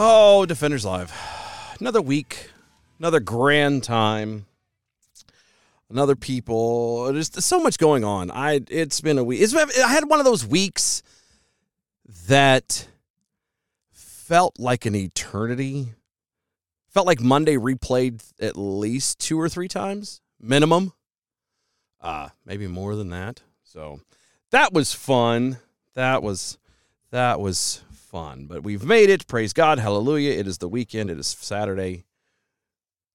Oh, Defenders Live. Another week, another grand time, another people. There's so much going on. I it's been a week. It's I had one of those weeks that felt like an eternity. Felt like Monday replayed at least two or three times minimum. Uh, maybe more than that. So that was fun. That was that was fun. But we've made it. Praise God. Hallelujah. It is the weekend. It is Saturday.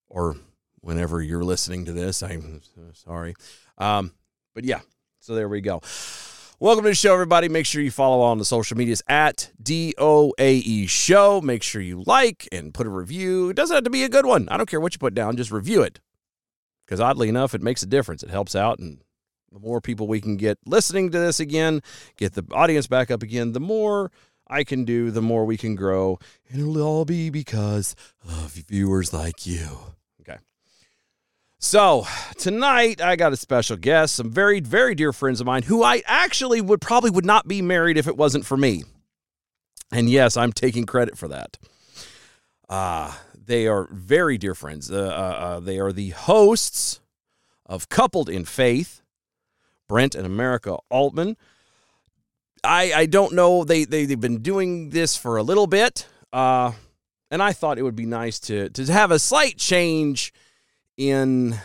Or whenever you're listening to this. I'm sorry. Um, but yeah, so there we go. Welcome to the show, everybody. Make sure you follow on the social medias at DOAE Show. Make sure you like and put a review. It doesn't have to be a good one. I don't care what you put down, just review it. Because oddly enough, it makes a difference. It helps out, and the more people we can get listening to this again, get the audience back up again, the more I can do, the more we can grow. And it'll all be because of viewers like you. Okay. So tonight I got a special guest, some very, very dear friends of mine who I actually would probably would not be married if it wasn't for me. And yes, I'm taking credit for that. Uh, they are very dear friends. Uh, uh, uh, they are the hosts of Coupled in Faith, Brent and America Altman. I, I don't know. They, they, they've been doing this for a little bit. Uh, and I thought it would be nice to, to have a slight change in,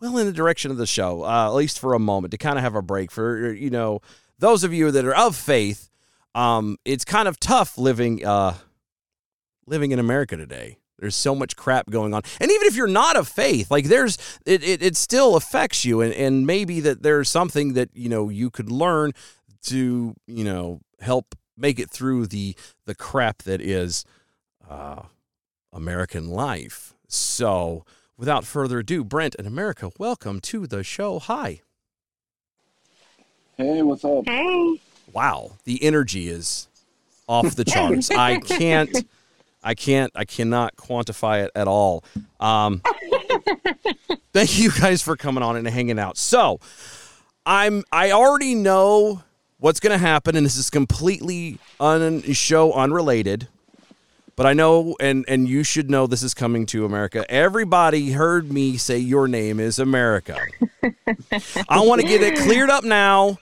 well, in the direction of the show, uh, at least for a moment, to kind of have a break for, you know, those of you that are of faith. Um, it's kind of tough living, uh, living in America today. There's so much crap going on. And even if you're not of faith, like there's it, it, it still affects you and, and maybe that there's something that, you know, you could learn to, you know, help make it through the the crap that is uh American life. So without further ado, Brent and America, welcome to the show. Hi. Hey, what's up? Hey. Wow, the energy is off the charts. I can't I can't I cannot quantify it at all. Um Thank you guys for coming on and hanging out. So, I'm I already know what's going to happen and this is completely un show unrelated. But I know and and you should know this is coming to America. Everybody heard me say your name is America. I want to get it cleared up now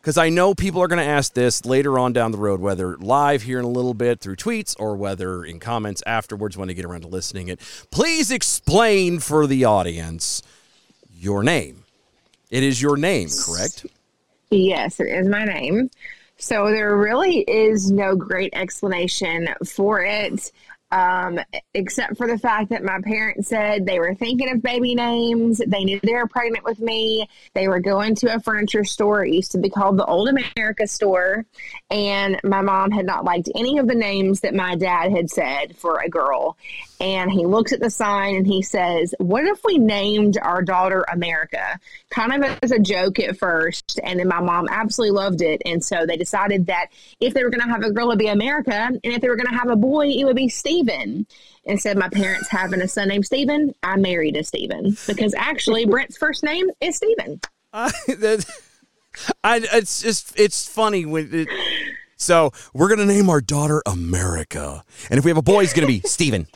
because I know people are going to ask this later on down the road, whether live here in a little bit through tweets or whether in comments afterwards when they get around to listening it. Please explain for the audience your name. It is your name, correct? Yes, it is my name. So there really is no great explanation for it, um, except for the fact that my parents said they were thinking of baby names. They knew they were pregnant with me. They were going to a furniture store. It used to be called the Old America Store. And my mom had not liked any of the names that my dad had said for a girl. And he looks at the sign and he says, What if we named our daughter America? Kind of as a joke at first. And then my mom absolutely loved it. And so they decided that if they were going to have a girl, it'd be America. And if they were going to have a boy, it would be Stephen. Instead of my parents having a son named Stephen, I married a Stephen because actually Brent's first name is Stephen. I, I it's just it's funny when it, so we're gonna name our daughter America, and if we have a boy, he's gonna be Steven.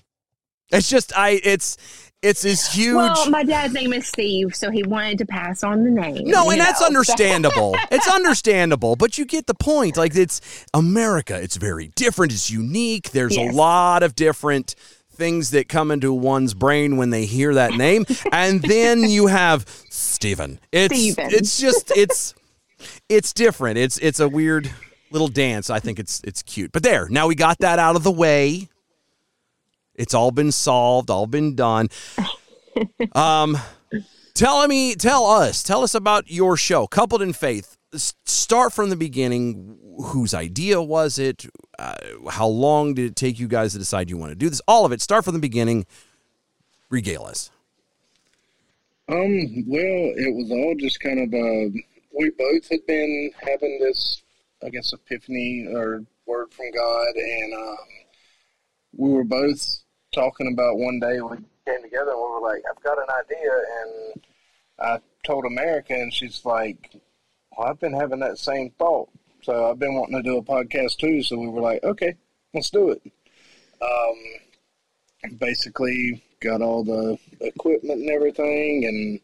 It's just I it's it's this huge. Well, my dad's name is Steve, so he wanted to pass on the name. no, and you that's know. understandable. it's understandable, but you get the point. Like it's America. It's very different. It's unique. There's Yes. a lot of different things that come into one's brain when they hear that name, and then you have Steven. It's Steven. it's just it's it's different. It's it's a weird little dance. I think it's it's cute. But there, now we got that out of the way. It's all been solved, all been done. Um Tell me, tell us, tell us about your show, Coupled in Faith. S- Start from the beginning. Whose idea was it? Uh, how long did it take you guys to decide you want to do this? All of it. Start from the beginning. Regale us. Um, well, it was all just kind of, uh, we both had been having this, I guess, epiphany or word from God, and um, we were both talking about one day we came together and we were like, I've got an idea, and I told America, and she's like, well, I've been having that same thought, so I've been wanting to do a podcast too, so we were like, okay, let's do it. Um, basically got all the equipment and everything, and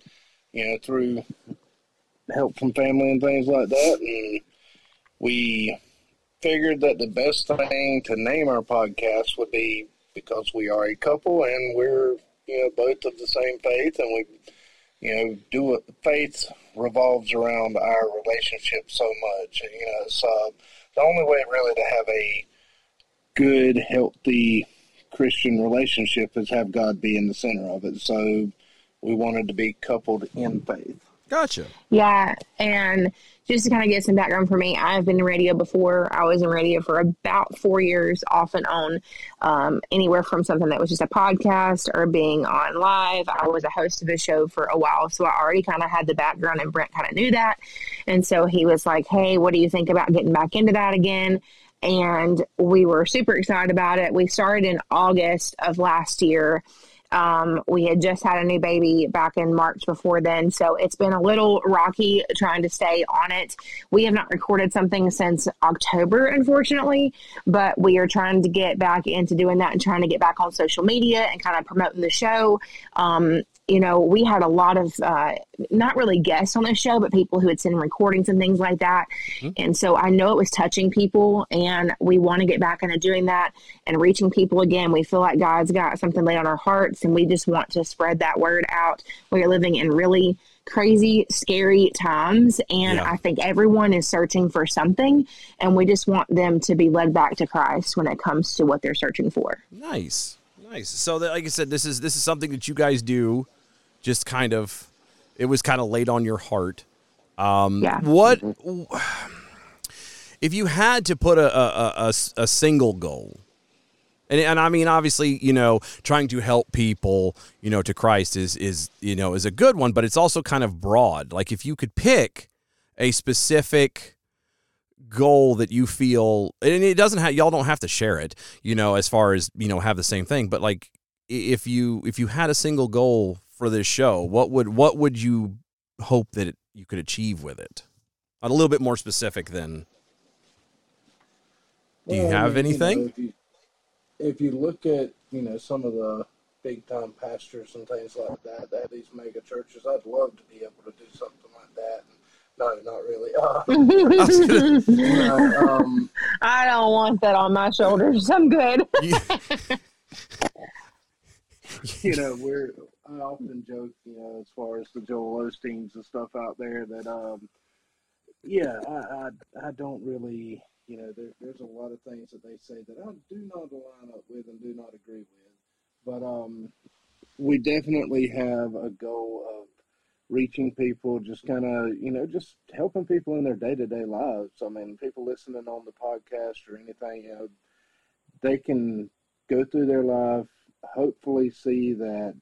you know through help from family and things like that, and we figured that the best thing to name our podcast would be because we are a couple and we're you know both of the same faith, and we you know do it. Faith revolves around our relationship so much, you know. It's uh, the only way really to have a good, healthy Christian relationship is have God be in the center of it. So we wanted to be coupled in faith. Gotcha. Yeah, and just to kind of get some background for me, I've been in radio before. I was in radio for about four years, off and on, um, anywhere from something that was just a podcast or being on live. I was a host of a show for a while, so I already kind of had the background, and Brent kind of knew that. And so he was like, "Hey, what do you think about getting back into that again?" And we were super excited about it. We started in August of last year. Um, we had just had a new baby back in March before then, so it's been a little rocky trying to stay on it. We have not recorded something since October, unfortunately, but we are trying to get back into doing that and trying to get back on social media and kind of promoting the show. Um, you know, we had a lot of uh, not really guests on the show, but people who had sent recordings and things like that. And so I know it was touching people, and we want to get back into doing that and reaching people again. We feel like God's got something laid on our hearts, and we just want to spread that word out. We are living in really crazy, scary times, and Yeah. I think everyone is searching for something, and we just want them to be led back to Christ when it comes to what they're searching for. Nice, nice. So, that, like I said, this is this is something that you guys do. Just kind of, it was kind of laid on your heart. Um, Yeah. What if you had to put a a a single goal? And, and I mean, obviously, you know, trying to help people, you know, to Christ is is you know is a good one, but it's also kind of broad. Like if you could pick a specific goal that you feel and it doesn't have y'all don't have to share it you know as far as you know have the same thing but like if you if you had a single goal for this show what would what would you hope that it, you could achieve with it a little bit more specific than Do you Well, I have mean, anything? know, if, you, if you look at you know some of the big time pastors and things like that, that these mega churches, I'd love to be able to do something like that. No, not really. Uh, you know, um, I don't want that on my shoulders. I'm good. you, you know, we're I often joke, you know, as far as the Joel Osteens and stuff out there that, um, yeah, I, I, I don't really, you know, there, there's a lot of things that they say that I do not align up with and do not agree with, but um, we definitely have a goal of reaching people, just kind of, you know, just helping people in their day to day lives. I mean, people listening on the podcast or anything, you know, they can go through their life, hopefully see that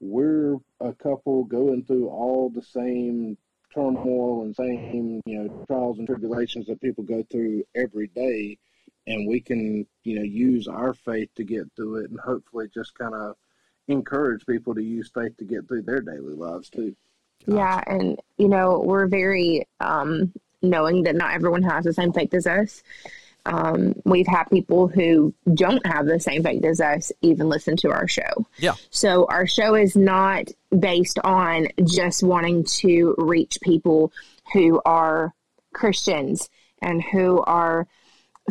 we're a couple going through all the same turmoil and same, you know, trials and tribulations that people go through every day. And we can, you know, use our faith to get through it and hopefully just kind of encourage people to use faith to get through their daily lives too. Yeah, and you know, we're very um, knowing that not everyone has the same faith as us. Um, we've had people who don't have the same faith as us even listen to our show. yeah So our show is not based on just wanting to reach people who are Christians and who are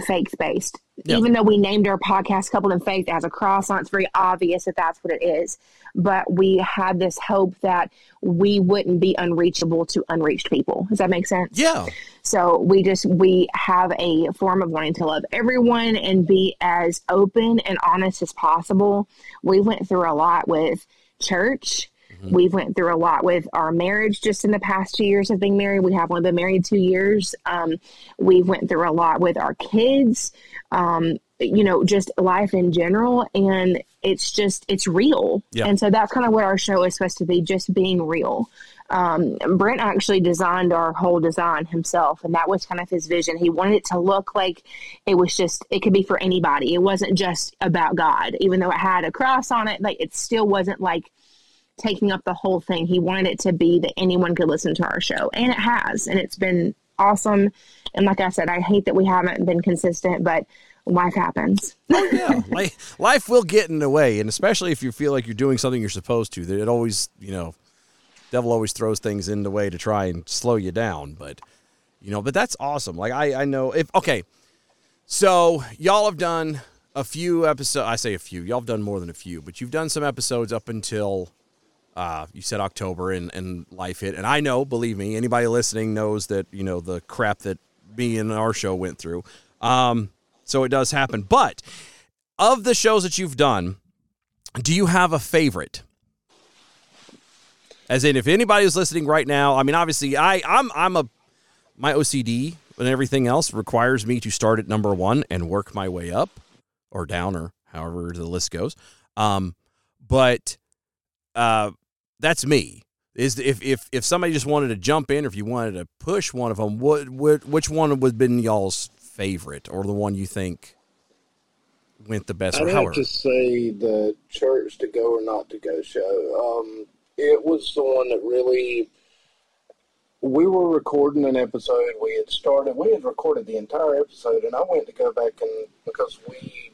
faith based. Even though we named our podcast Coupled in Faith as a cross on, it's very obvious that that's what it is. But we had this hope that we wouldn't be unreachable to unreached people. Does that make sense? yeah So we just we have a form of wanting to love everyone and be as open and honest as possible. We went through a lot with church Mm-hmm. We've went through a lot with our marriage just in the past two years of being married. We have only been married two years. Um, we went through a lot with our kids. Um, you know, just life in general. And it's just, it's real. Yeah. And so that's kind of what our show is supposed to be just being real. Um, Brent actually designed our whole design himself, and that was kind of his vision. He wanted it to look like it was just, it could be for anybody. It wasn't just about God, even though it had a cross on it, like it still wasn't like, taking up the whole thing. He wanted it to be that anyone could listen to our show, and it has, and it's been awesome. And like I said, I hate that we haven't been consistent, but life happens. oh yeah, life, life will get in the way, and especially if you feel like you're doing something you're supposed to, that it always, you know, devil always throws things in the way to try and slow you down. But you know, but that's awesome. Like I, I know if okay, so y'all have done a few episodes. I say a few. Y'all have done more than a few, but you've done some episodes up until. Uh, you said October and, and life hit, and I know, believe me, anybody listening knows that you know the crap that me and our show went through. Um, so it does happen. But of the shows that you've done, do you have a favorite? As in, if anybody is listening right now, I mean, obviously, I I'm I'm a my OCD and everything else requires me to start at number one and work my way up or down or however the list goes. Um, but uh, that's me. Is if if if somebody just wanted to jump in, or if you wanted to push one of them, what, what which one would have been y'all's favorite or the one you think went the best? I'd have to say the church to go or not to go show. Um, it was the one that really. We were recording an episode. We had started. We had recorded the entire episode, and I went to go back and because we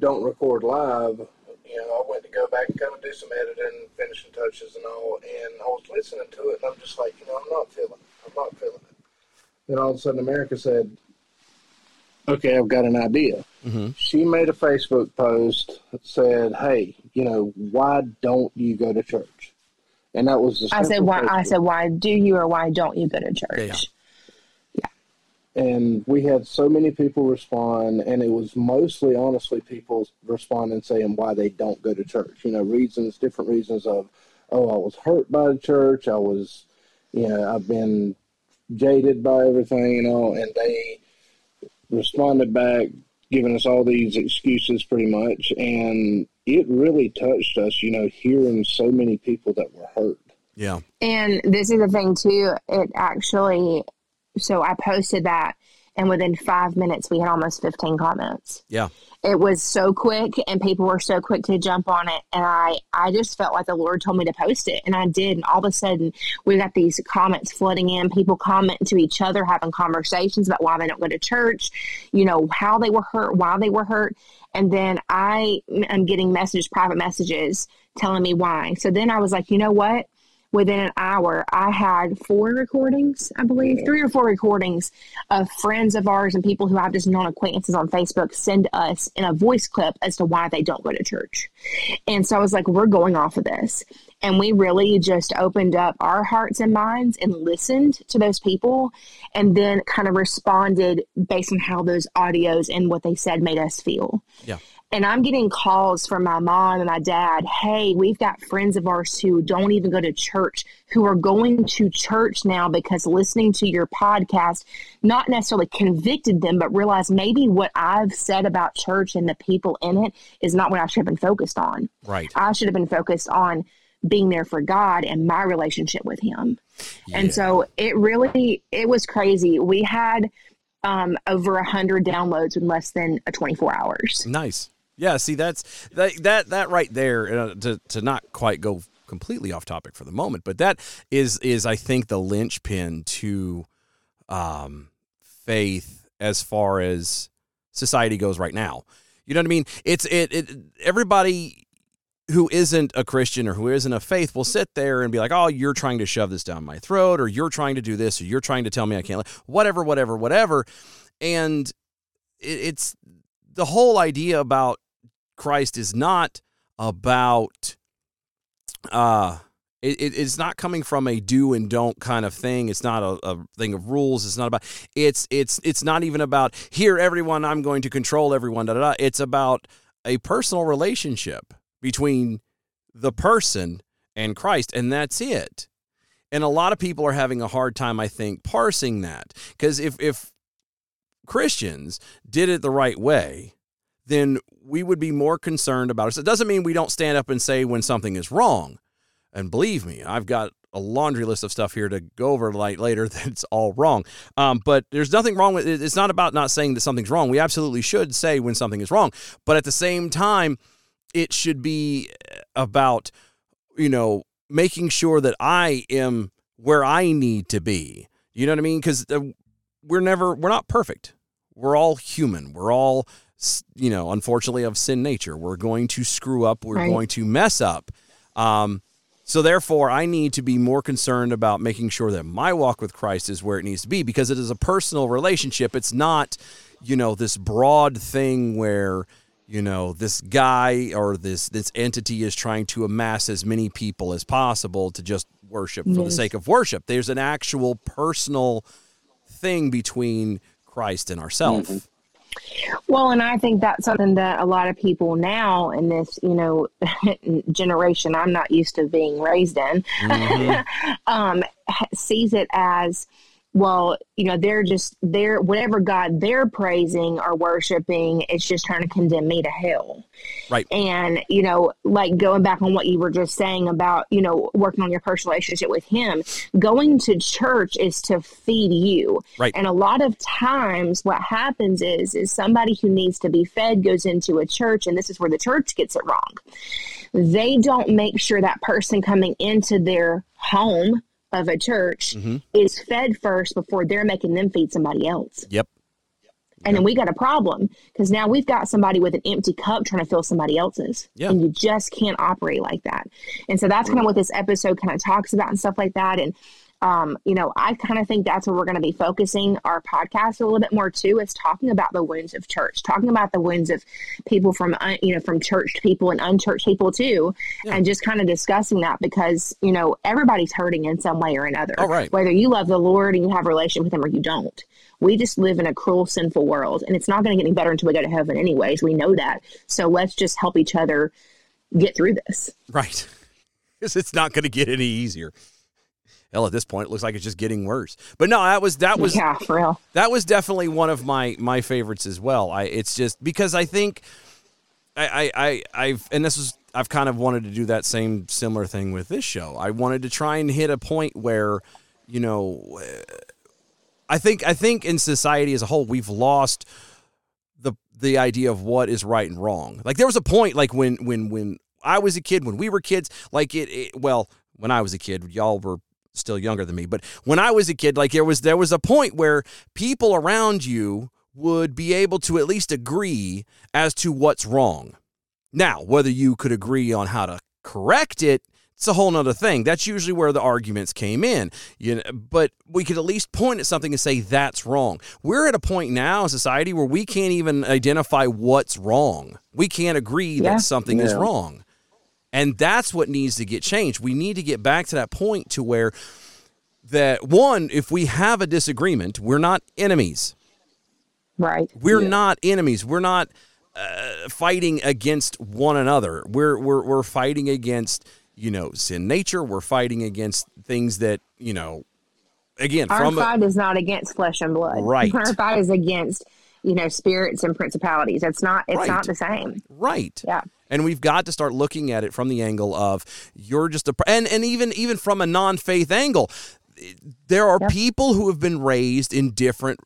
don't record live, you know, I went to go back and kind of do some editing, finishing touches, and all. And I was listening to it, and I'm just like, you know, I'm not feeling it. I'm not feeling it. Then all of a sudden, America said, okay, I've got an idea. Mm-hmm. She made a Facebook post that said, hey, you know, why don't you go to church? And that was the I said, why, I said, why do you or why don't you go to church? Yeah. Yeah. And we had so many people respond, and it was mostly, honestly, people responding saying why they don't go to church. You know, reasons, different reasons of, oh, I was hurt by the church. I was, you know, I've been jaded by everything, you know, and they responded back, giving us all these excuses pretty much. And it really touched us, you know, hearing so many people that were hurt. Yeah. And this is the thing, too. It actually, so I posted that and within five minutes we had almost 15 comments. Yeah. It was so quick and people were so quick to jump on it and i i just felt like the lord told me to post it and i did and all of a sudden we got these comments flooding in people commenting to each other having conversations about why they don't go to church you know how they were hurt why they were hurt and then i am getting messages private messages telling me why. So then i was like you know what within an hour, I had four recordings, I believe, three or four recordings of friends of ours and people who I've just known acquaintances on Facebook send us in a voice clip as to why they don't go to church. And so I was like, we're going off of this. And we really just opened up our hearts and minds and listened to those people and then kind of responded based on how those audios and what they said made us feel. Yeah. And I'm getting calls from my mom and my dad. Hey, we've got friends of ours who don't even go to church, who are going to church now because listening to your podcast not necessarily convicted them, but realized maybe what I've said about church and the people in it is not what I should have been focused on. Right. I should have been focused on being there for God and my relationship with Him. Yeah. And so it really, it was crazy. We had um, over a hundred downloads in less than a 24 hours. Nice. Yeah, see that's that that that right there uh, to to not quite go completely off topic for the moment, but that is is I think the linchpin to um faith as far as society goes right now. You know what I mean? It's it, it everybody who isn't a Christian or who isn't a faith will sit there and be like, "Oh, you're trying to shove this down my throat or you're trying to do this or you're trying to tell me I can't whatever whatever whatever." And it, it's the whole idea about Christ is not about uh it, it, it's not coming from a do and don't kind of thing. It's not a, a, thing of rules. It's not about it's it's it's not even about here everyone I'm going to control everyone. Da, da, da. It's about a personal relationship between the person and Christ, and that's it. And a lot of people are having a hard time, I think, parsing that. Because if, if Christians did it the right way, then we would be more concerned about it. It doesn't mean we don't stand up and say when something is wrong. And believe me, I've got a laundry list of stuff here to go over like later that's all wrong. Um, but there's nothing wrong with it. It's not about not saying that something's wrong. We absolutely should say when something is wrong. But at the same time, it should be about, you know, making sure that I am where I need to be. You know what I mean? Because uh, we're never, we're not perfect. We're all human. We're all, you know, unfortunately of sin nature. We're going to screw up. We're right. going to mess up. Um, so therefore, I need to be more concerned about making sure that my walk with Christ is where it needs to be because it is a personal relationship. It's not, you know, this broad thing where you know this guy or this this entity is trying to amass as many people as possible to just worship for yes. the sake of worship there's an actual personal thing between christ and ourselves mm-hmm. Well and i think that's something that a lot of people now in this you know generation i'm not used to being raised in mm-hmm. um, sees it as well, you know, they're just they're whatever God they're praising or worshiping, it's just trying to condemn me to hell. Right. And, you know, like going back on what you were just saying about, you know, working on your personal relationship with him, going to church is to feed you. Right. And a lot of times what happens is is somebody who needs to be fed goes into a church and this is where the church gets it wrong. They don't make sure that person coming into their home of a church mm-hmm. is fed first before they're making them feed somebody else. Yep. And yep. then we got a problem because now we've got somebody with an empty cup trying to fill somebody else's. Yeah. And you just can't operate like that. And so that's kind of what this episode kind of talks about and stuff like that. And um, you know, I kind of think that's where we're going to be focusing our podcast a little bit more too. Is talking about the wounds of church, talking about the wounds of people from uh, you know from churched people and unchurched people too, yeah. and just kind of discussing that because you know everybody's hurting in some way or another. All right. Whether you love the Lord and you have a relationship with Him or you don't, we just live in a cruel, sinful world, and it's not going to get any better until we go to heaven. Anyways, we know that. So let's just help each other get through this. Right. Because it's not going to get any easier hell, at this point, it looks like it's just getting worse. But no, that was that was yeah, for real. That was definitely one of my my favorites as well. I it's just because I think I I, I I've and this is I've kind of wanted to do that same similar thing with this show. I wanted to try and hit a point where, you know, I think I think in society as a whole we've lost the the idea of what is right and wrong. Like there was a point like when when when I was a kid, when we were kids, like it, it well, when I was a kid, y'all were still younger than me, but when I was a kid, like there was there was a point where people around you would be able to at least agree as to what's wrong. Now, whether you could agree on how to correct it, it's a whole nother thing. That's usually where the arguments came in. You know, but we could at least point at something and say that's wrong. We're at a point now in society where we can't even identify what's wrong. We can't agree yeah. that something yeah. is wrong. And that's what needs to get changed. We need to get back to that point to where that one, if we have a disagreement, we're not enemies. Right. We're yeah. not enemies. We're not uh, fighting against one another. We're we're we're fighting against you know sin nature. We're fighting against things that you know. Again, our from fight a, is not against flesh and blood. Right. Our fight is against you know spirits and principalities. It's not. It's right. not the same. Right. Yeah. And we've got to start looking at it from the angle of you're just a and and even even from a non-faith angle, there are yep. people who have been raised in different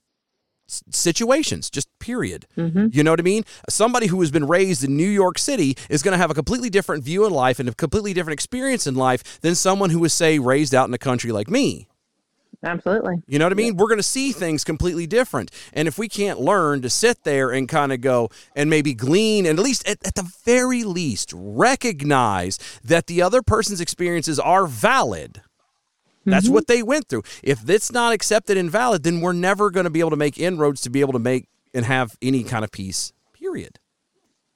situations just period mm-hmm. you know what i mean somebody who has been raised in new york city is going to have a completely different view in life and a completely different experience in life than someone who was say raised out in a country like me Absolutely. You know what I mean? We're going to see things completely different. And if we can't learn to sit there and kind of go and maybe glean and at least, at, at, the very least, recognize that the other person's experiences are valid. That's mm-hmm. what they went through. If it's not accepted and valid, then we're never going to be able to make inroads to be able to make and have any kind of peace, period.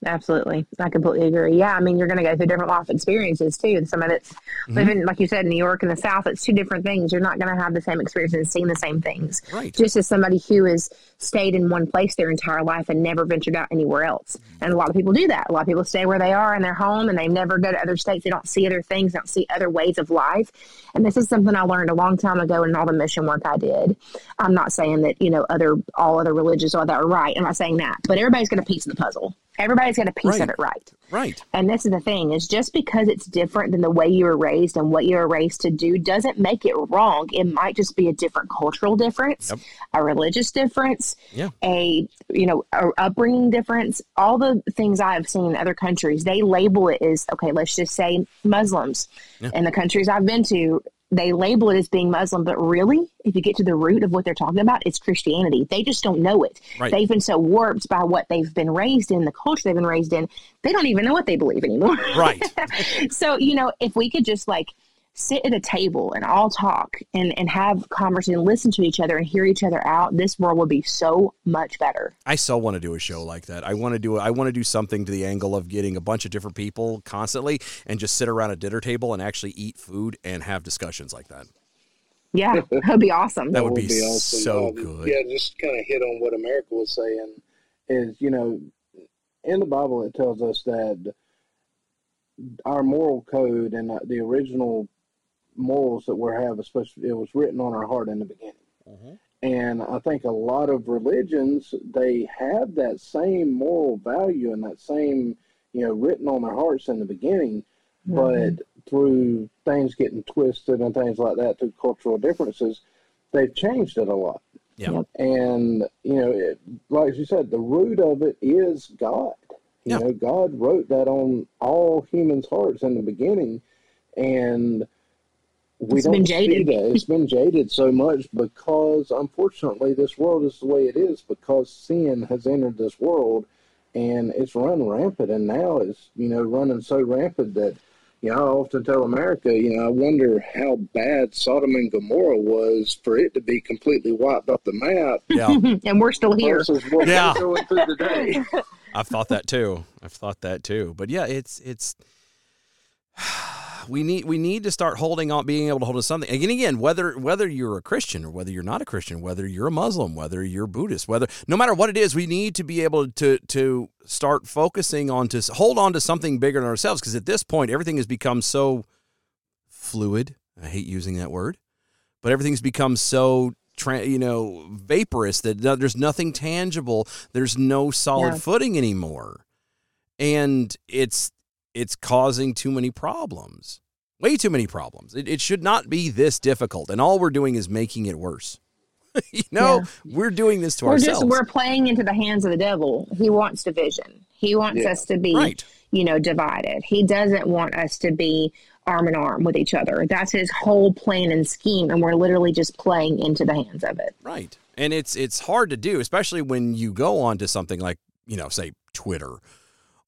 Absolutely. I completely agree. Yeah, I mean, you're going to go through different life experiences too. And some of it's Mm-hmm. living, like you said, in New York and the South. It's two different things. You're not going to have the same experience and seeing the same things. Right. Just as somebody who has stayed in one place their entire life and never ventured out anywhere else. And a lot of people do that. A lot of people stay where they are in their home and they never go to other states. They don't see other things. They don't see other ways of life. And this is something I learned a long time ago in all the mission work I did. I'm not saying that you know other all other religions are that are right. I'm not saying that, but everybody's got a piece of the puzzle. Everybody's got a piece Right. of it right. Right. And this is the thing is just because it's different than the way you were raised and what you were raised to do doesn't make it wrong. It might just be a different cultural difference, Yep. a religious difference, Yeah. a you know, a upbringing difference. All the things I have seen in other countries, they label it as okay, let's just say Muslims. Yeah. In the countries I've been to, they label it as being Muslim, but really, if you get to the root of what they're talking about, it's Christianity. They just don't know it. Right. They've been so warped by what they've been raised in, the culture they've been raised in, they don't even know what they believe anymore. Right. so, you know, if we could just like sit at a table and all talk and, and have conversation, listen to each other and hear each other out, this world would be so much better. I so want to do a show like that. I want to do I want to do something to the angle of getting a bunch of different people constantly and just sit around a dinner table and actually eat food and have discussions like that. Yeah, that'd be awesome. That would be so Um, good. Yeah, just kind of hit on what America was saying is, you know, in the Bible it tells us that our moral code and uh, the original morals that we have, especially it was written on our heart in the beginning. Mm-hmm. And I think a lot of religions they have that same moral value and that same, you know, written on their hearts in the beginning, mm-hmm. but through things getting twisted and things like that, through cultural differences, they've changed it a lot. Yeah. And you know, it, like you said, the root of it is God. You Yeah. know, God wrote that on all humans' hearts in the beginning, and we It's don't been see jaded. that. It's been jaded so much because, unfortunately, this world is the way it is because sin has entered this world, and it's run rampant. And now it's you know running so rampant that you know, I often tell America, you know, I wonder how bad Sodom and Gomorrah was for it to be completely wiped off the map Yeah. and we're still here. Yeah. going through today. I've thought that too. I've thought that too. But yeah, it's it's we need we need to start holding on being able to hold to something. Again again, whether whether you're a Christian or whether you're not a Christian, whether you're a Muslim, whether you're Buddhist, whether no matter what it is, we need to be able to to start focusing on to hold on to something bigger than ourselves because at this point everything has become so fluid. I hate using that word. But everything's become so you know vaporous that there's nothing tangible there's no solid Yeah. footing anymore and it's it's causing too many problems way too many problems it, it should not be this difficult and all we're doing is making it worse you know we're doing this to we're ourselves just we're playing into the hands of the devil. He wants division. He wants Yeah. us to be, Right. you know, divided. He doesn't want us to be arm in arm with each other. That's his whole plan and scheme, and we're literally just playing into the hands of it. Right. And it's it's hard to do, especially when you go onto something like, you know, say Twitter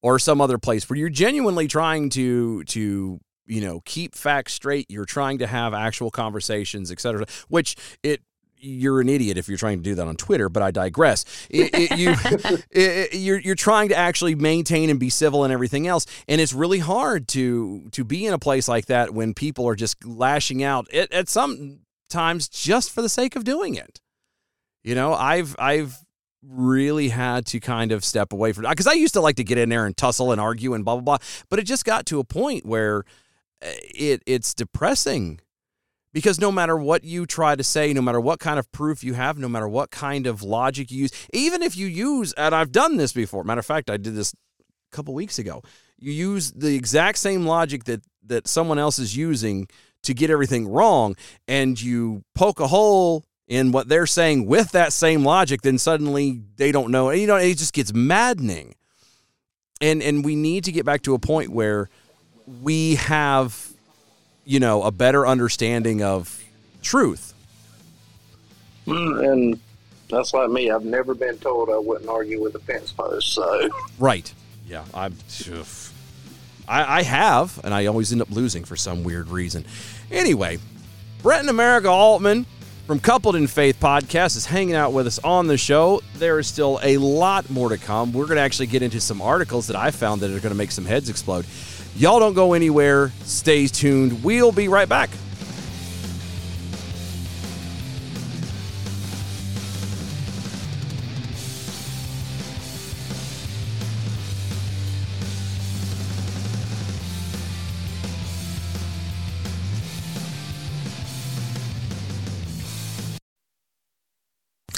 or some other place where you're genuinely trying to to you know keep facts straight you're trying to have actual conversations etc which it you're an idiot if you're trying to do that on Twitter, but I digress. It, it, you, it, you're you're trying to actually maintain and be civil and everything else, and it's really hard to to be in a place like that when people are just lashing out at, at some times just for the sake of doing it. You know, I've I've really had to kind of step away from because I used to like to get in there and tussle and argue and blah blah blah, but it just got to a point where uh, it it's depressing because no matter what you try to say, no matter what kind of proof you have, no matter what kind of logic you use, even if you use, and I've done this before. Matter of fact, I did this a couple weeks ago. You use the exact same logic that that someone else is using to get everything wrong, and you poke a hole in what they're saying with that same logic, then suddenly they don't know. And you know, it just gets maddening. And and we need to get back to a point where we have you know, a better understanding of truth. Mm, and that's like me. I've never been told I wouldn't argue with a fence post. So Right. Yeah. I'm. I, I have, and I always end up losing for some weird reason. Anyway, Brent and America Altman from Coupled in Faith podcast is hanging out with us on the show. There is still a lot more to come. We're going to actually get into some articles that I found that are going to make some heads explode. Y'all don't go anywhere. Stay tuned. We'll be right back.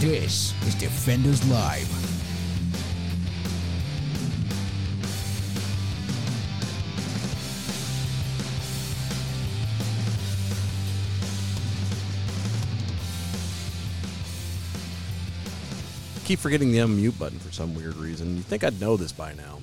This is Defenders Live. Keep forgetting the unmute button for some weird reason. You think I'd know this by now.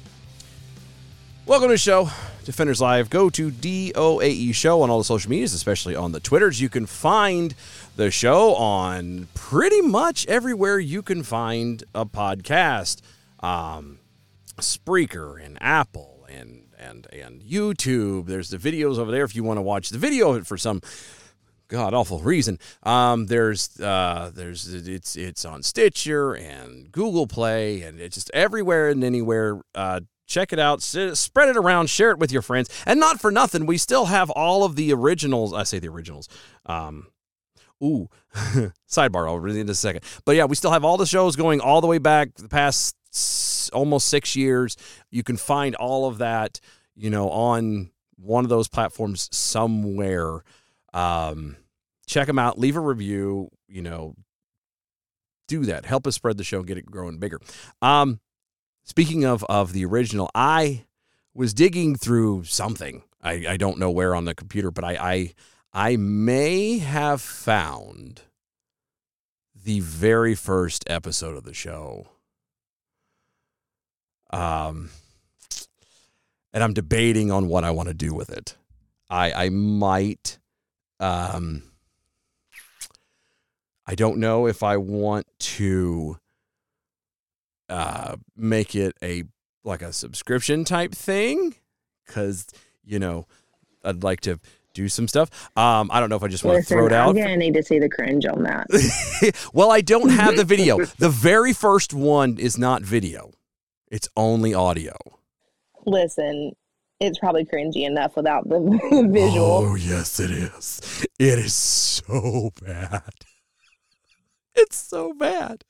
Welcome to the show, Defenders Live. Go to DOAE Show on all the social medias, especially on the Twitters. You can find the show on pretty much everywhere you can find a podcast. Um, Spreaker and Apple and and and YouTube. There's the videos over there if you want to watch the video of it for some god awful reason. Um, there's uh, there's it's it's on Stitcher and Google Play and it's just everywhere and anywhere. Uh, check it out, spread it around, share it with your friends, and not for nothing, we still have all of the originals. I say the originals. Um, ooh, sidebar. I'll read it in a second. But yeah, we still have all the shows going all the way back the past almost six years. You can find all of that, you know, on one of those platforms somewhere. Um, check them out. Leave a review. You know, do that. Help us spread the show, and get it growing bigger. Um, speaking of of the original, I was digging through something. I, I don't know where on the computer, but I, I I may have found the very first episode of the show. Um, and I'm debating on what I want to do with it. I I might um I don't know if I want to uh make it a like a subscription type thing cuz you know I'd like to do some stuff. Um I don't know if I just want to throw it I'm out. gonna need to see the cringe on that. well, I don't have the video. The very first one is not video. It's only audio. Listen, it's probably cringy enough without the visual. Oh, yes, it is. It is so bad. It's so bad.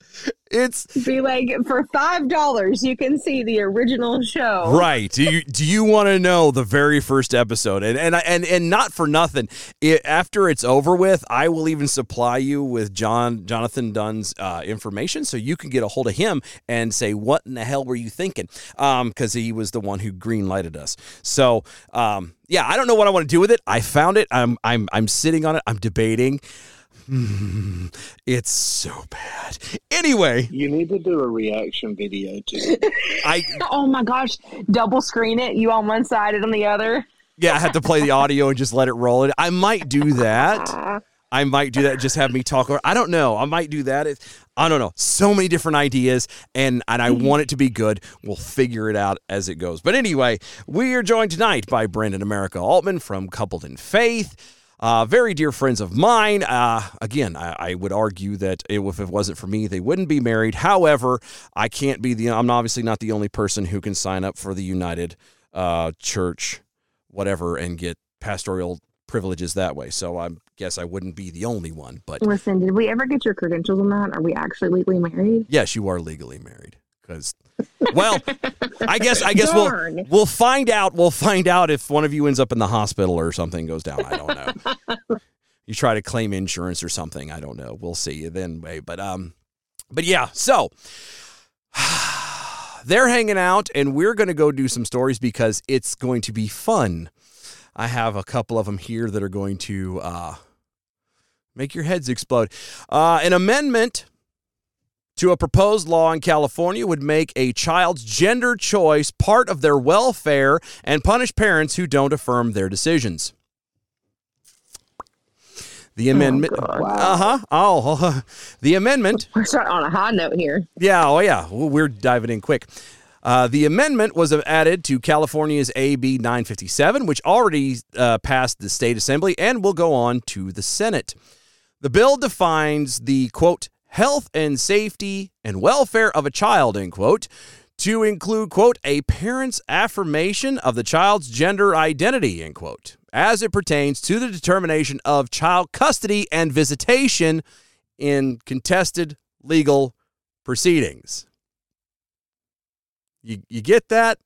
It's Be like, for five dollars, you can see the original show. right. Do you do you want to know the very first episode? And and and and not for nothing. It, after it's over with, I will even supply you with John Jonathan Dunn's uh, information, so you can get a hold of him and say, "What in the hell were you thinking?" Because he was the one who green lighted us. So um, yeah, I don't know what I want to do with it. I found it. I'm I'm I'm sitting on it. I'm debating. Hmm, it's so bad. Anyway, You need to do a reaction video to it. I Oh my gosh, double screen it. You on one side and on the other. yeah, I have to play the audio and just let it roll. It. I might do that. I might do that. Just have me talk. Or I don't know. I might do that. It, I don't know. So many different ideas, and and I want it to be good. We'll figure it out as it goes. But anyway, we are joined tonight by Brent and America Altman from Coupled in Faith. Uh, very dear friends of mine. Uh, again, I, I, would argue that if it wasn't for me, they wouldn't be married. However, I can't be the. I'm obviously not the only person who can sign up for the United uh, Church, whatever, and get pastoral privileges that way. So I guess I wouldn't be the only one. But listen, did we ever get your credentials on that? Are we actually legally married? Yes, you are legally married. Because, well, I guess I guess Darn. we'll we'll find out. We'll find out if one of you ends up in the hospital or something goes down. I don't know. you try to claim insurance or something. I don't know. We'll see then. But um, but yeah. So they're hanging out, and we're going to go do some stories because it's going to be fun. I have a couple of them here that are going to uh, make your heads explode. Uh, an amendment to a proposed law in California would make a child's gender choice part of their welfare and punish parents who don't affirm their decisions. The oh, amendment. Oh, uh huh. Oh, the amendment. We're starting on a high note here. Yeah. Oh, yeah. We're diving in quick. Uh, the amendment was added to California's AB 957, which already uh, passed the state assembly and will go on to the Senate. The bill defines the quote health and safety and welfare of a child end quote to include quote a parent's affirmation of the child's gender identity end quote as it pertains to the determination of child custody and visitation in contested legal proceedings. You, you get that?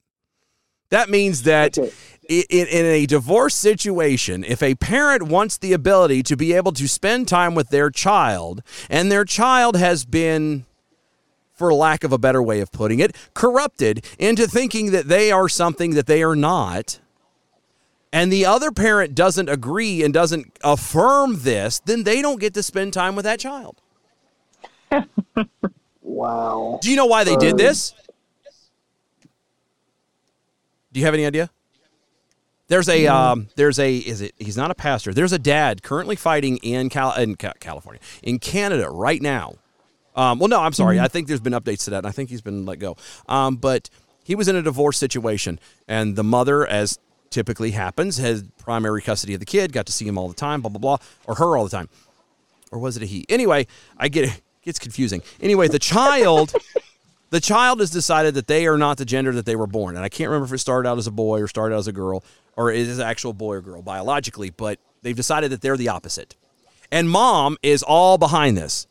That means that okay. In, in a divorce situation, if a parent wants the ability to be able to spend time with their child, and their child has been, for lack of a better way of putting it, corrupted into thinking that they are something that they are not, and the other parent doesn't agree and doesn't affirm this, then they don't get to spend time with that child. wow. Do you know why they did uh, this? Do you have any idea? There's a um, there's a is it he's not a pastor. There's a dad currently fighting in Cal in California in Canada right now. Um, well, no, I'm sorry. Mm-hmm. I think there's been updates to that, and I think he's been let go. Um, but he was in a divorce situation, and the mother, as typically happens, has primary custody of the kid. Got to see him all the time, blah blah blah, or her all the time, or was it a he? Anyway, I get it gets confusing. Anyway, the child the child has decided that they are not the gender that they were born. And I can't remember if it started out as a boy or started out as a girl or is an actual boy or girl biologically, but they've decided that they're the opposite. And mom is all behind this,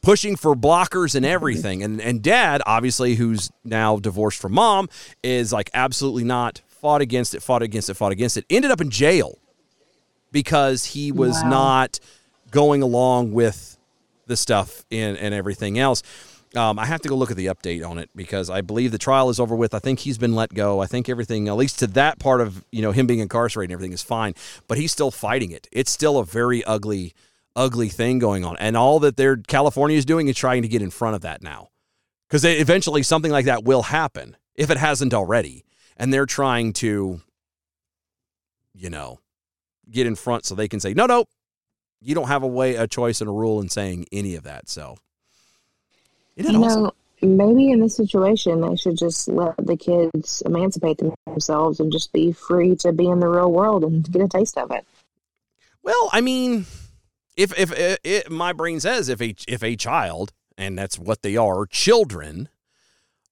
pushing for blockers and everything. And and dad, obviously, who's now divorced from mom, is like absolutely not fought against it, fought against it, fought against it. Ended up in jail because he was wow. not going along with the stuff and, and everything else. Um, I have to go look at the update on it because I believe the trial is over with. I think he's been let go. I think everything, at least to that part of you know him being incarcerated and everything, is fine. But he's still fighting it. It's still a very ugly, ugly thing going on. And all that they're California is doing is trying to get in front of that now, because eventually something like that will happen if it hasn't already. And they're trying to, you know, get in front so they can say no, no, you don't have a way, a choice, and a rule in saying any of that. So you awesome? know, maybe in this situation, they should just let the kids emancipate themselves and just be free to be in the real world and get a taste of it. Well, I mean, if if, if, if my brain says if a if a child and that's what they are, children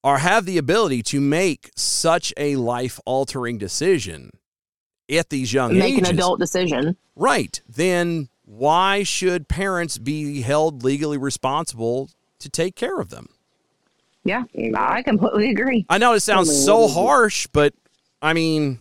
are have the ability to make such a life altering decision at these young make ages, an adult decision, right? Then why should parents be held legally responsible to take care of them. Yeah, I completely agree. I know it sounds so mm-hmm. harsh, but I mean,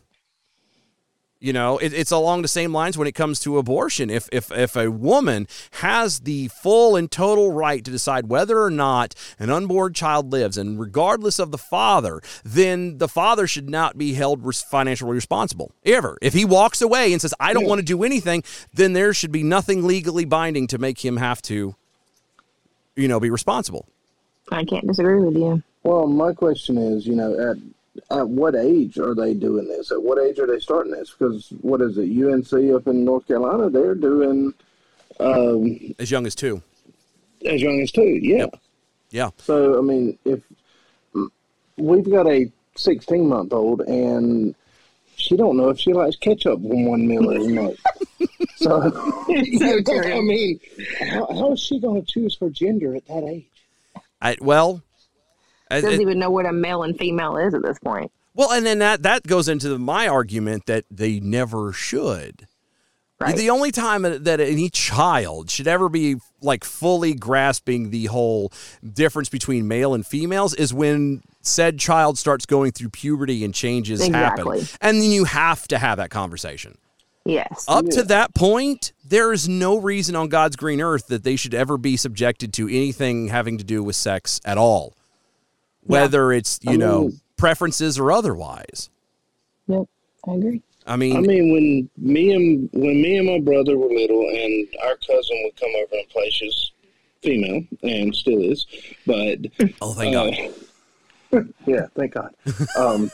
you know, it, it's along the same lines when it comes to abortion. If if if a woman has the full and total right to decide whether or not an unborn child lives, and regardless of the father, then the father should not be held financially responsible ever. If he walks away and says, "I don't want to do anything," then there should be nothing legally binding to make him have to you know, be responsible. I can't disagree with you. Well, my question is, you know, at at what age are they doing this? At what age are they starting this? Because what is it, UNC up in North Carolina? They're doing um, As young as two. as young as two. Yeah. Yep. Yeah. So I mean, if we've got a 16 month old and she don't know if she likes ketchup on one meal every night. So, you know. I mean, how, how is she going to choose her gender at that age? I, well, I- Doesn't it- even know what a male and female is at this point. well, and then that that goes into my argument that they never should. Right. The only time that any child should ever be like fully grasping the whole difference between male and females is when said child starts going through puberty and changes Exactly. happen. And then you have to have that conversation. Yes. Up to that point, there is no reason on God's green earth that they should ever be subjected to anything having to do with sex at all. Whether it's, you I know, mean- preferences or otherwise. Yep. I agree. I mean, I mean, when me and when me and my brother were little, and our cousin would come over and play. She's female and still is, but oh, thank God. Uh, yeah, thank God. Um,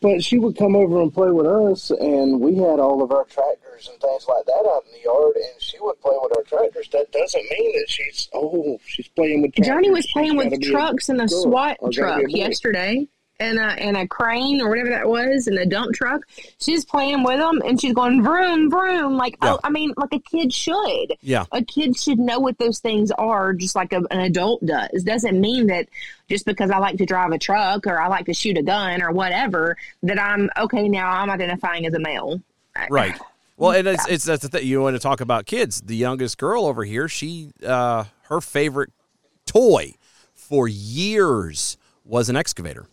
but she would come over and play with us, and we had all of our tractors and things like that out in the yard, and she would play with our tractors. That doesn't mean that she's oh she's playing with. Tractors. Johnny was playing gotta with trucks and a girl, SWAT truck be a boy. yesterday, and a and a crane or whatever that was, and a dump truck. She's playing with them, and she's going vroom vroom. Like Yeah. oh, I mean, like a kid should. Yeah. A kid should know what those things are, just like a, an adult does. Doesn't mean that just because I like to drive a truck or I like to shoot a gun or whatever that I'm okay. Now I'm identifying as a male. Right. Well, and it's, it's that's the thing. You want to talk about kids. The youngest girl over here, she uh her favorite toy for years was an excavator.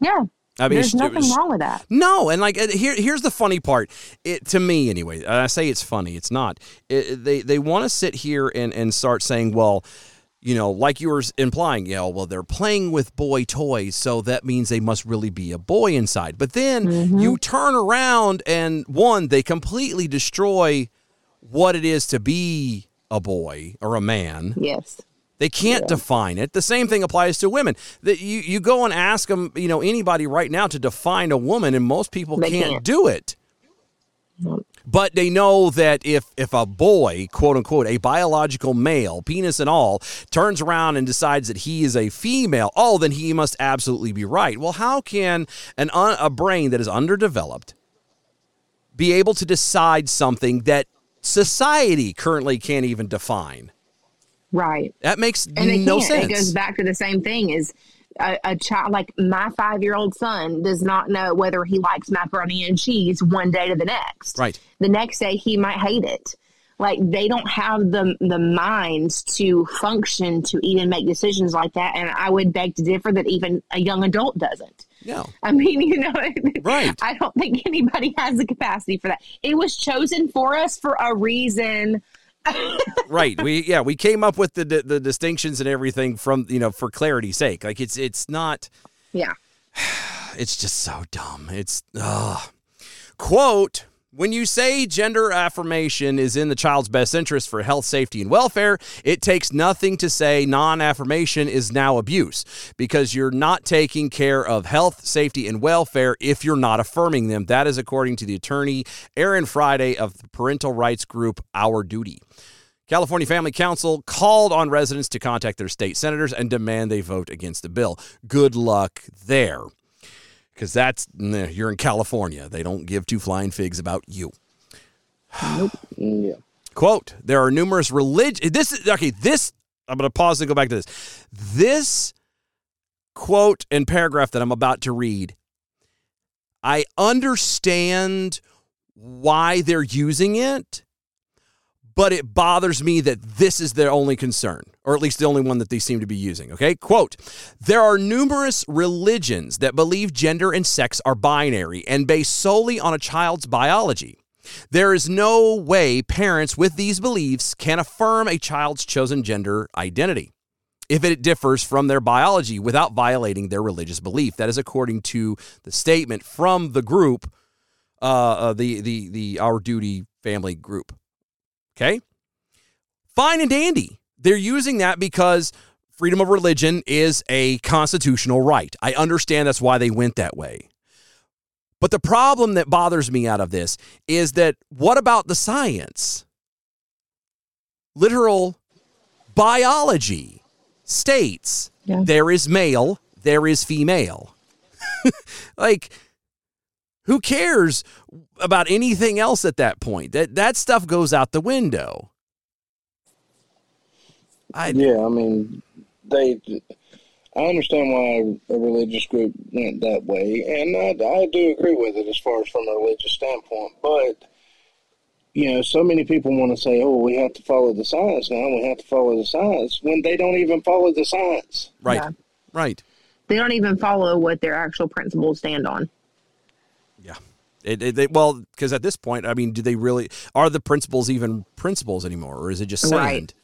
Yeah. I mean, There's nothing was- wrong with that. No, and like here, here's the funny part. It to me anyway. and I say it's funny. It's not. It, they they want to sit here and and start saying, well, you know, like you were implying, you know, well, they're playing with boy toys, so that means they must really be a boy inside. But then Mm-hmm. you turn around and one, they completely destroy what it is to be a boy or a man. Yes. They can't define it. The same thing applies to women. That you, you go and ask them, you know, anybody right now to define a woman, and most people can't, can't. do it. But they know that if if a boy, quote unquote, a biological male, penis and all, turns around and decides that he is a female, oh, then he must absolutely be right. Well, how can an a brain that is underdeveloped be able to decide something that society currently can't even define? Right. That makes and they no sense. It goes back to the same thing is a, a child. Like my five-year-old son does not know whether he likes macaroni and cheese one day to the next. Right. The next day he might hate it. Like they don't have the the minds to function to even make decisions like that. And I would beg to differ that even a young adult doesn't. Yeah. I mean, you know, Right. I don't think anybody has the capacity for that. It was chosen for us for a reason. Right. We yeah, we came up with the, the the distinctions and everything from, you know, for clarity's sake. Like it's it's not Yeah. it's just so dumb. It's ugh. quote when you say gender affirmation is in the child's best interest for health, safety, and welfare, it takes nothing to say non affirmation is now abuse because you're not taking care of health, safety, and welfare if you're not affirming them. That is according to the attorney Erin Friday of the parental rights group Our Duty. California Family Council called on residents to contact their state senators and demand they vote against the bill. Good luck there. Because that's, nah, you're in California. They don't give two flying figs about you. Mm, Yeah. Quote, there are numerous religion. This is, okay, this, I'm going to pause and go back to this. This quote and paragraph that I'm about to read, I understand why they're using it, but it bothers me that this is their only concern, or at least the only one that they seem to be using. Okay, quote There are numerous religions that believe gender and sex are binary and based solely on a child's biology. There is no way parents with these beliefs can affirm a child's chosen gender identity if it differs from their biology without violating their religious belief. That is according to the statement from the group, uh, uh, the the the Our Duty family group. Okay, fine and dandy. They're using that because freedom of religion is a constitutional right. I understand that's why they went that way. But the problem that bothers me out of this is that what about the science? literal biology states Yeah. there is male, there is female. like who cares about anything else at that point? That that stuff goes out the window. I Yeah, I mean, they. I understand why a religious group went that way, and I, I do agree with it as far as from a religious standpoint. But you know, so many people want to say, "Oh, we have to follow the science now. We have to follow the science," when they don't even follow the science. right. Yeah. Right. They don't even follow what their actual principles stand on. It, it, they, well, because at this point, I mean, do they really are the principles even principles anymore, or is it just sand? Right.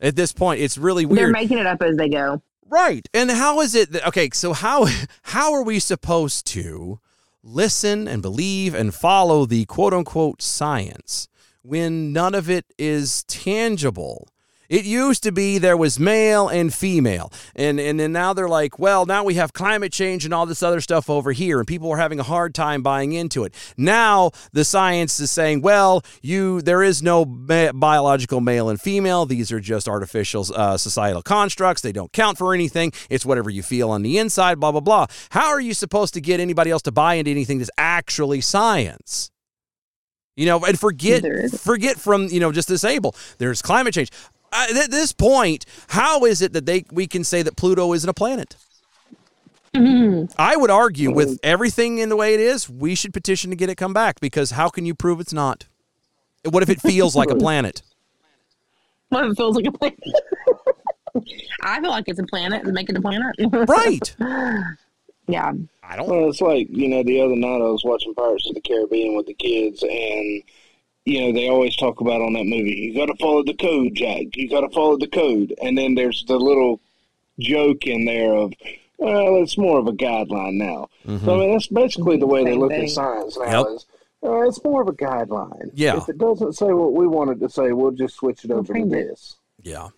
At this point, it's really weird. They're making it up as they go. Right. And how is it that okay, so how how are we supposed to listen and believe and follow the quote unquote science when none of it is tangible? It used to be there was male and female. And and then now they're like, well, now we have climate change and all this other stuff over here and people are having a hard time buying into it. Now the science is saying, well, you there is no ma- biological male and female. These are just artificial uh, societal constructs. They don't count for anything. It's whatever you feel on the inside, blah blah blah. How are you supposed to get anybody else to buy into anything that's actually science? You know, and forget forget from you know just disable. There's climate change. At this point, how is it that they we can say that Pluto isn't a planet? Mm-hmm. I would argue with oh. everything in the way it is, we should petition to get it come back because how can you prove it's not? What if it feels like a planet? Well, it feels like a planet. I feel like it's a planet and make it a planet. Right. yeah. I don't Well, it's like you know, the other night I was watching Pirates of the Caribbean with the kids, and you know they always talk about on that movie, you got to follow the code, Jack. You got to follow the code, and then there's the little joke in there of. Well, it's more of a guideline now. So I mean, that's basically the way they look thing. at science now. Yep. Is uh, it's more of a guideline. Yeah. If it doesn't say what we wanted to say, we'll just switch it over to change it. this. Yeah.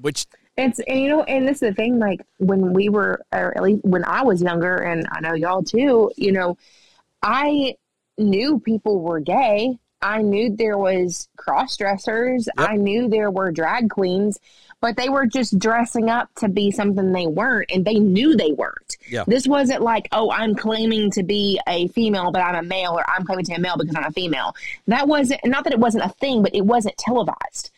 Which It's and you know, and this is the thing. Like when we were, or at least when I was younger, and I know y'all too. You know, I knew people were gay. I knew there was cross dressers. Yep. I knew there were drag queens, but they were just dressing up to be something they weren't, and they knew they weren't. This wasn't like, oh, I'm claiming to be a female, but I'm a male, or I'm claiming to be a male because I'm a female. That wasn't not that it wasn't a thing, but it wasn't televised.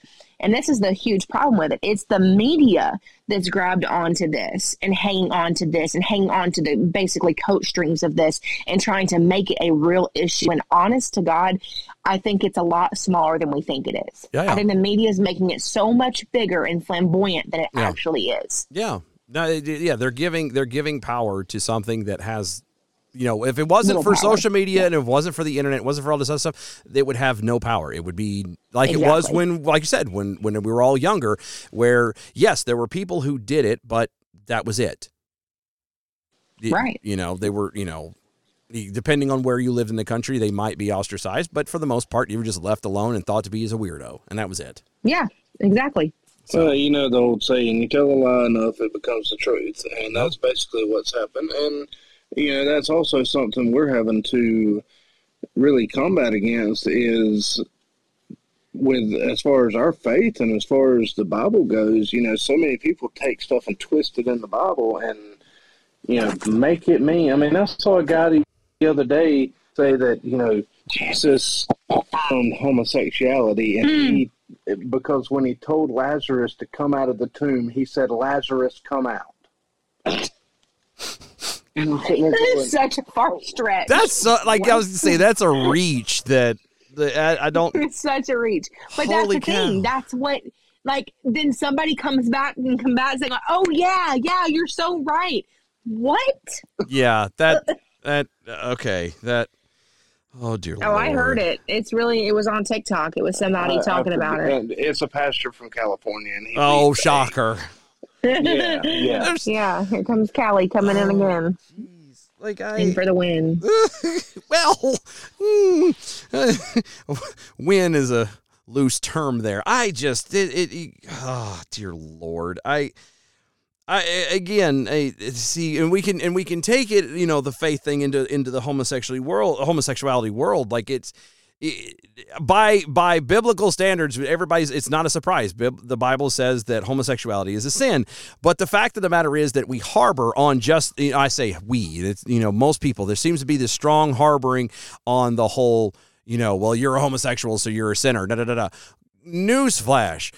And this is the huge problem with it. It's the media that's grabbed onto this and hanging on to this and hanging on to the basically coat strings of this and trying to make it a real issue. And honest to God, I think it's a lot smaller than we think it is. Yeah, yeah. I think the media is making it so much bigger and flamboyant than it Yeah. actually is. yeah. No, yeah, they're giving they're giving power to something that has you know, if it wasn't Little for power. social media and if it wasn't for the internet, it wasn't for all this other stuff, it would have no power. It would be like it was when, like you said, when when we were all younger, where yes, there were people who did it, but that was it. Y- Right. You know, they were, you know, depending on where you lived in the country, they might be ostracized, but for the most part, you were just left alone and thought to be as a weirdo, and that was it. Yeah, exactly. So- Well, you know the old saying, you tell a lie enough, it becomes the truth. And that's basically what's happened. And, you know, that's also something we're having to really combat against is with as far as our faith and as far as the Bible goes, you know, so many people take stuff and twist it in the Bible and, you know, make it mean. I mean, I saw a guy the other day say that, you know, Jesus on homosexuality and hmm. he because when he told Lazarus to come out of the tomb, he said, Lazarus, come out. and I'm sitting there That going, is such a far stretch. That's so, like I was gonna say, that's a reach that, that I, I don't. it's such a reach. But that's the thing. That's what like then somebody comes back and come back saying, Oh yeah, yeah, you're so right. What? Yeah, that that okay. That oh dear. Oh, I heard it. It's really it was on TikTok. It was somebody I- I talking about it. It's a pastor from California. And he Oh, shocker. gay. Shocker. Yeah, yeah. Yeah, here comes Cali coming in again. Jeez, Like In I for the win. well, mm, win is a loose term there. I just it, it, it oh dear lord. I I again, I see, and we can and we can take it, you know, the faith thing into into the homosexuality world, homosexuality world. Like it's, by by biblical standards, everybody's it's not a surprise. The Bible says that homosexuality is a sin, but the fact of the matter is that we harbor on just you know, I say we, you know, most people. There seems to be this strong harboring on the whole. You know, well, you're a homosexual, so you're a sinner. Da da da da. Newsflash: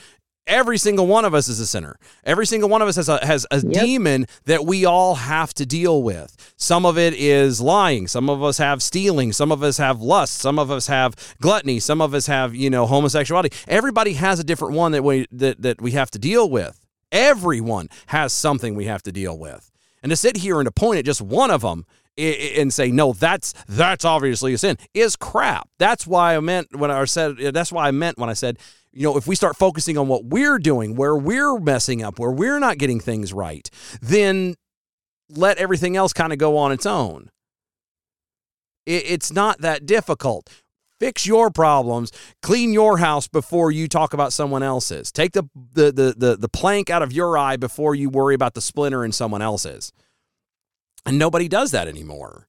Every single one of us is a sinner. Every single one of us has a has a yep. demon that we all have to deal with. Some of it is lying. Some of us have stealing. Some of us have lust. Some of us have gluttony. Some of us have you know homosexuality. Everybody has a different one that we that that we have to deal with. Everyone has something we have to deal with. And to sit here and to point at just one of them and say no that's that's obviously a sin is crap that's why i meant when i said that's why i meant when i said you know, if we start focusing on what we're doing, where we're messing up, where we're not getting things right, then let everything else kind of go on its own. it's not that difficult. Fix your problems, clean your house before you talk about someone else's. Take the, the the the the plank out of your eye before you worry about the splinter in someone else's. And nobody does that anymore.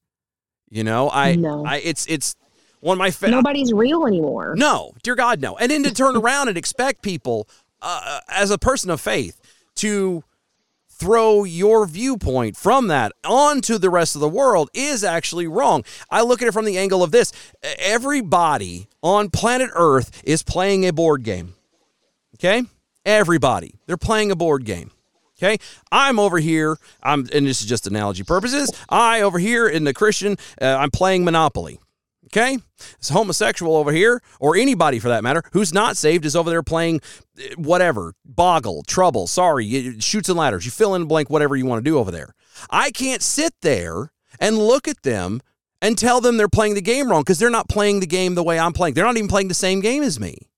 You know, I, no. I it's it's one of my fa- nobody's real anymore. No, dear God, no. And then to turn around and expect people, uh, uh, as a person of faith, to throw your viewpoint from that onto the rest of the world is actually wrong. I look at it from the angle of this everybody on planet Earth is playing a board game. Okay? Everybody. They're playing a board game. Okay, I'm over here. I'm, and this is just analogy purposes. I over here in the Christian, uh, I'm playing Monopoly. Okay? It's homosexual over here, or anybody for that matter, who's not saved is over there playing eh, whatever, boggle, trouble, sorry, Chutes and Ladders. You fill in blank whatever you want to do over there. I can't sit there and look at them and tell them they're playing the game wrong because they're not playing the game the way I'm playing. They're not even playing the same game as me.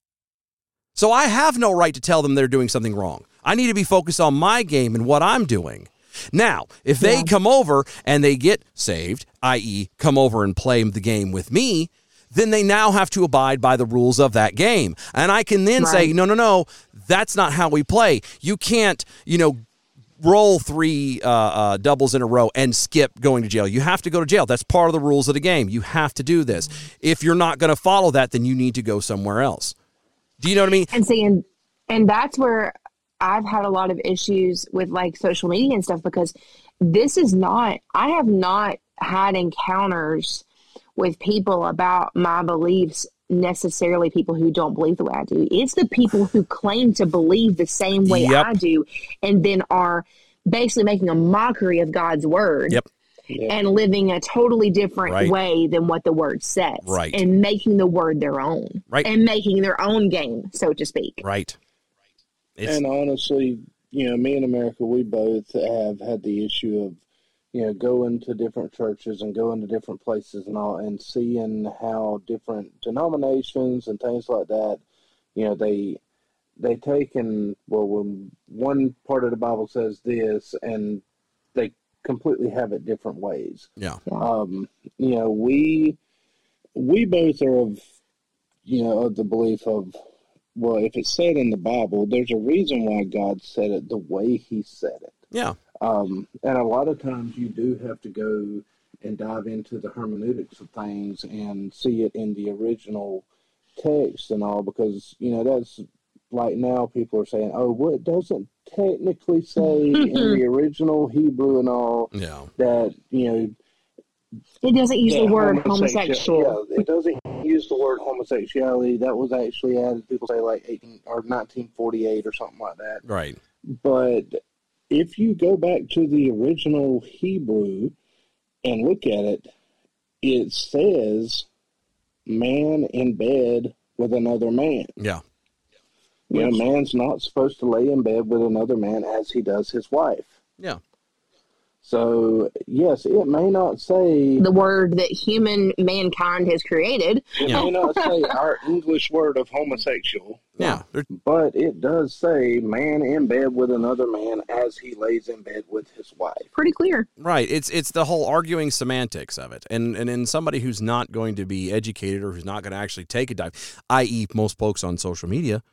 So I have no right to tell them they're doing something wrong. I need to be focused on my game and what I'm doing. Now, if they yeah. come over and they get saved, i.e., come over and play the game with me, then they now have to abide by the rules of that game. And I can then right. say, no, no, no, that's not how we play. You can't, you know, roll three uh, uh, doubles in a row and skip going to jail. You have to go to jail. That's part of the rules of the game. You have to do this. If you're not going to follow that, then you need to go somewhere else. Do you know what I mean? And see, and, and that's where I've had a lot of issues with like social media and stuff because this is not, I have not had encounters with people about my beliefs necessarily people who don't believe the way I do. It's the people who claim to believe the same way yep. I do and then are basically making a mockery of God's word. Yep. And living a totally different right. way than what the word says. Right. And making the word their own. Right. And making their own game, so to speak. Right. It's, and honestly, you know, me and America, we both have had the issue of, you know, going to different churches and going to different places and all, and seeing how different denominations and things like that, you know, they they take and well, when one part of the Bible says this, and they completely have it different ways. Yeah. Um, you know, we we both are of you know of the belief of well, if it's said in the Bible, there's a reason why God said it the way He said it. Yeah. Um, and a lot of times you do have to go and dive into the hermeneutics of things and see it in the original text and all, because you know that's like now people are saying, "Oh, well, it doesn't technically say in the original Hebrew and all yeah. that you know." It doesn't use the word homosexual. Yeah, it doesn't use the word homosexuality. That was actually added. People say like 18 or 1948 or something like that. Right. But if you go back to the original Hebrew and look at it, it says man in bed with another man. Yeah. You know, man's not supposed to lay in bed with another man as he does his wife. Yeah. So yes, it may not say the word that human mankind has created. It may not say our English word of homosexual. Yeah, but it does say man in bed with another man as he lays in bed with his wife. Pretty clear, right? It's it's the whole arguing semantics of it, and and in somebody who's not going to be educated or who's not going to actually take a dive, i.e., most folks on social media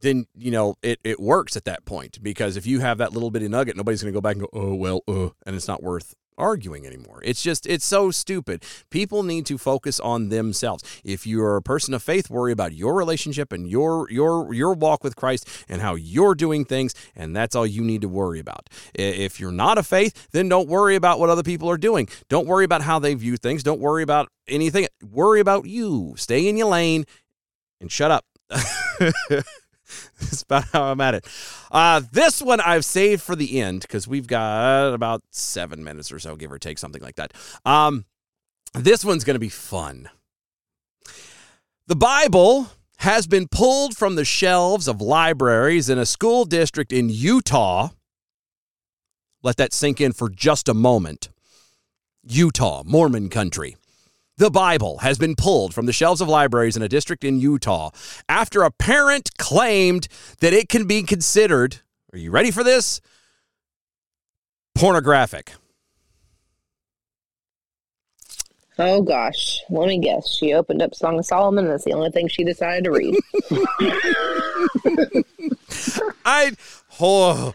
then you know it, it works at that point because if you have that little bitty nugget, nobody's going to go back and go, oh well, uh, and it's not worth arguing anymore. It's just it's so stupid. People need to focus on themselves. If you're a person of faith, worry about your relationship and your your your walk with Christ and how you're doing things, and that's all you need to worry about. If you're not a faith, then don't worry about what other people are doing. Don't worry about how they view things. Don't worry about anything. Worry about you. Stay in your lane and shut up. That's about how I'm at it. Uh, this one I've saved for the end because we've got about seven minutes or so, give or take, something like that. Um, this one's going to be fun. The Bible has been pulled from the shelves of libraries in a school district in Utah. Let that sink in for just a moment. Utah, Mormon country. The Bible has been pulled from the shelves of libraries in a district in Utah after a parent claimed that it can be considered, are you ready for this? Pornographic. Oh gosh, let me guess. She opened up Song of Solomon, and that's the only thing she decided to read. I oh,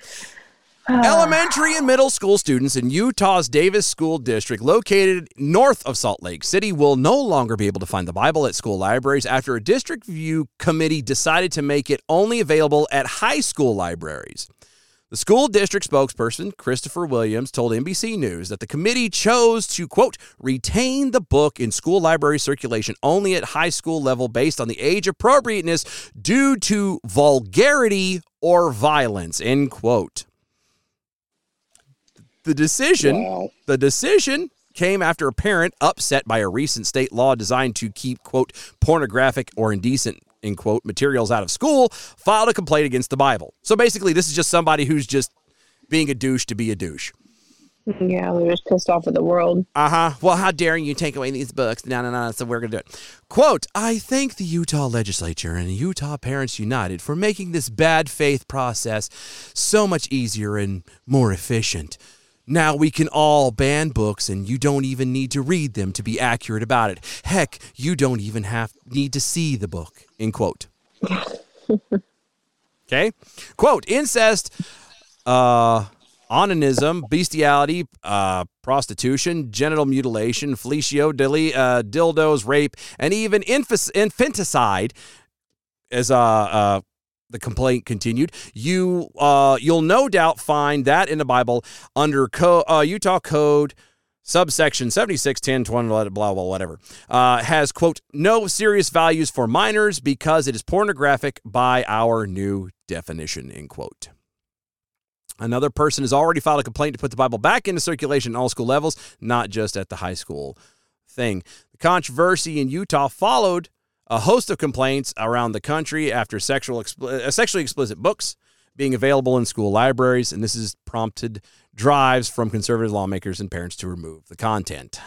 Elementary and middle school students in Utah's Davis School District, located north of Salt Lake City, will no longer be able to find the Bible at school libraries after a district view committee decided to make it only available at high school libraries. The school district spokesperson, Christopher Williams, told NBC News that the committee chose to, quote, retain the book in school library circulation only at high school level based on the age appropriateness due to vulgarity or violence, end quote. The decision, Wow. the decision came after a parent upset by a recent state law designed to keep quote pornographic or indecent in quote materials out of school filed a complaint against the Bible. So basically this is just somebody who's just being a douche to be a douche. yeah, they're just pissed off at the world. Uh huh. Well, how dare you take away these books? No, no, no. So we're going to do it. Quote I thank the Utah legislature and Utah Parents United for making this bad faith process so much easier and more efficient. Now we can all ban books and you don't even need to read them to be accurate about it. Heck, you don't even have need to see the book. End quote. okay? Quote, incest, uh, onanism, bestiality, uh, prostitution, genital mutilation, fellatio, dilly, uh, dildos, rape, and even infas- infanticide, as uh, uh, the complaint continued. You uh, you'll no doubt find that in the Bible under co- uh, Utah Code subsection 76 10 20 blah blah blah whatever uh, has quote no serious values for minors because it is pornographic by our new definition end quote Another person has already filed a complaint to put the Bible back into circulation at all school levels, not just at the high school thing. The controversy in Utah followed a host of complaints around the country after sexual expl- uh, sexually explicit books being available in school libraries, and this has prompted drives from conservative lawmakers and parents to remove the content.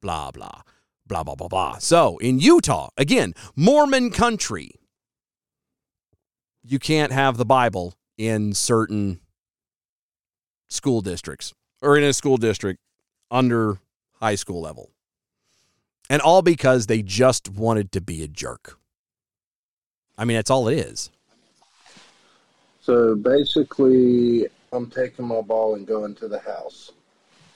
Blah blah blah blah blah blah. So in Utah, again, Mormon country, you can't have the Bible in certain school districts or in a school district under high school level. And all because they just wanted to be a jerk. I mean, that's all it is. So basically, I'm taking my ball and going to the house,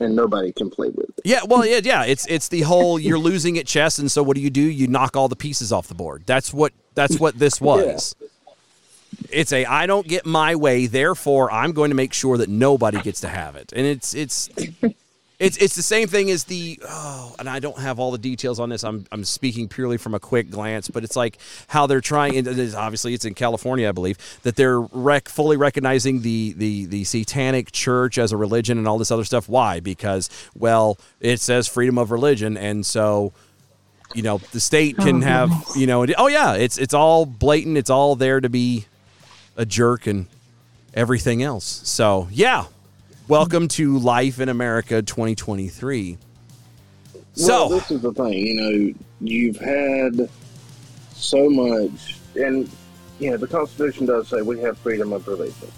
and nobody can play with it. Yeah, well, yeah, yeah. It's it's the whole you're losing at chess, and so what do you do? You knock all the pieces off the board. That's what that's what this was. It's a I don't get my way, therefore I'm going to make sure that nobody gets to have it. And it's it's it's it's the same thing as the oh, and I don't have all the details on this. I'm I'm speaking purely from a quick glance, but it's like how they're trying. And it is, obviously, it's in California, I believe, that they're rec- fully recognizing the the the satanic church as a religion and all this other stuff. Why? Because well, it says freedom of religion, and so you know the state oh, can Oh, have goodness. you know. Oh yeah, it's it's all blatant. It's all there to be a jerk and everything else. So yeah, welcome to life in America 2023. So this is the thing. You know, you've had so much, and you know, the Constitution does say we have freedom of religion.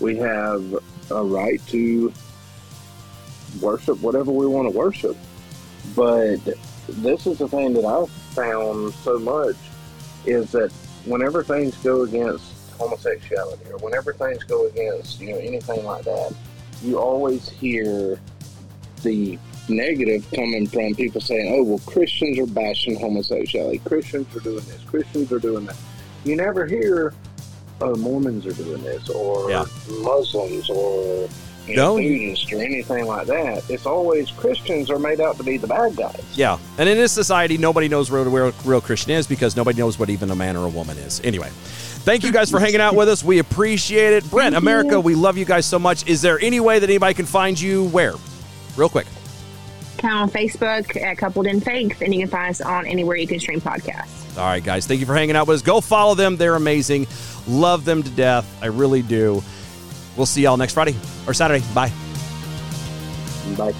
We have a right to worship whatever we want to worship. But this is the thing that I've found so much is that whenever things go against homosexuality or whenever things go against you know anything like that, you always hear the negative coming from people saying, "Oh, well, Christians are bashing homosexuality. Christians are doing this. Christians are doing that." You never hear, "Oh, Mormons are doing this," or Yeah. Muslims, or you know, Buddhists, or anything like that. It's always Christians are made out to be the bad guys. Yeah, and in this society, nobody knows where a real, real Christian is because nobody knows what even a man or a woman is. Anyway, thank you guys for hanging out with us. We appreciate it. Brent, America, we love you guys so much. Is there any way that anybody can find you where? Real quick. Come on Facebook at Coupled in Faith, and you can find us on anywhere you can stream podcasts. All right, guys, thank you for hanging out with us. Go follow them. They're amazing. Love them to death. I really do. We'll see y'all next Friday or Saturday. Bye. Bye.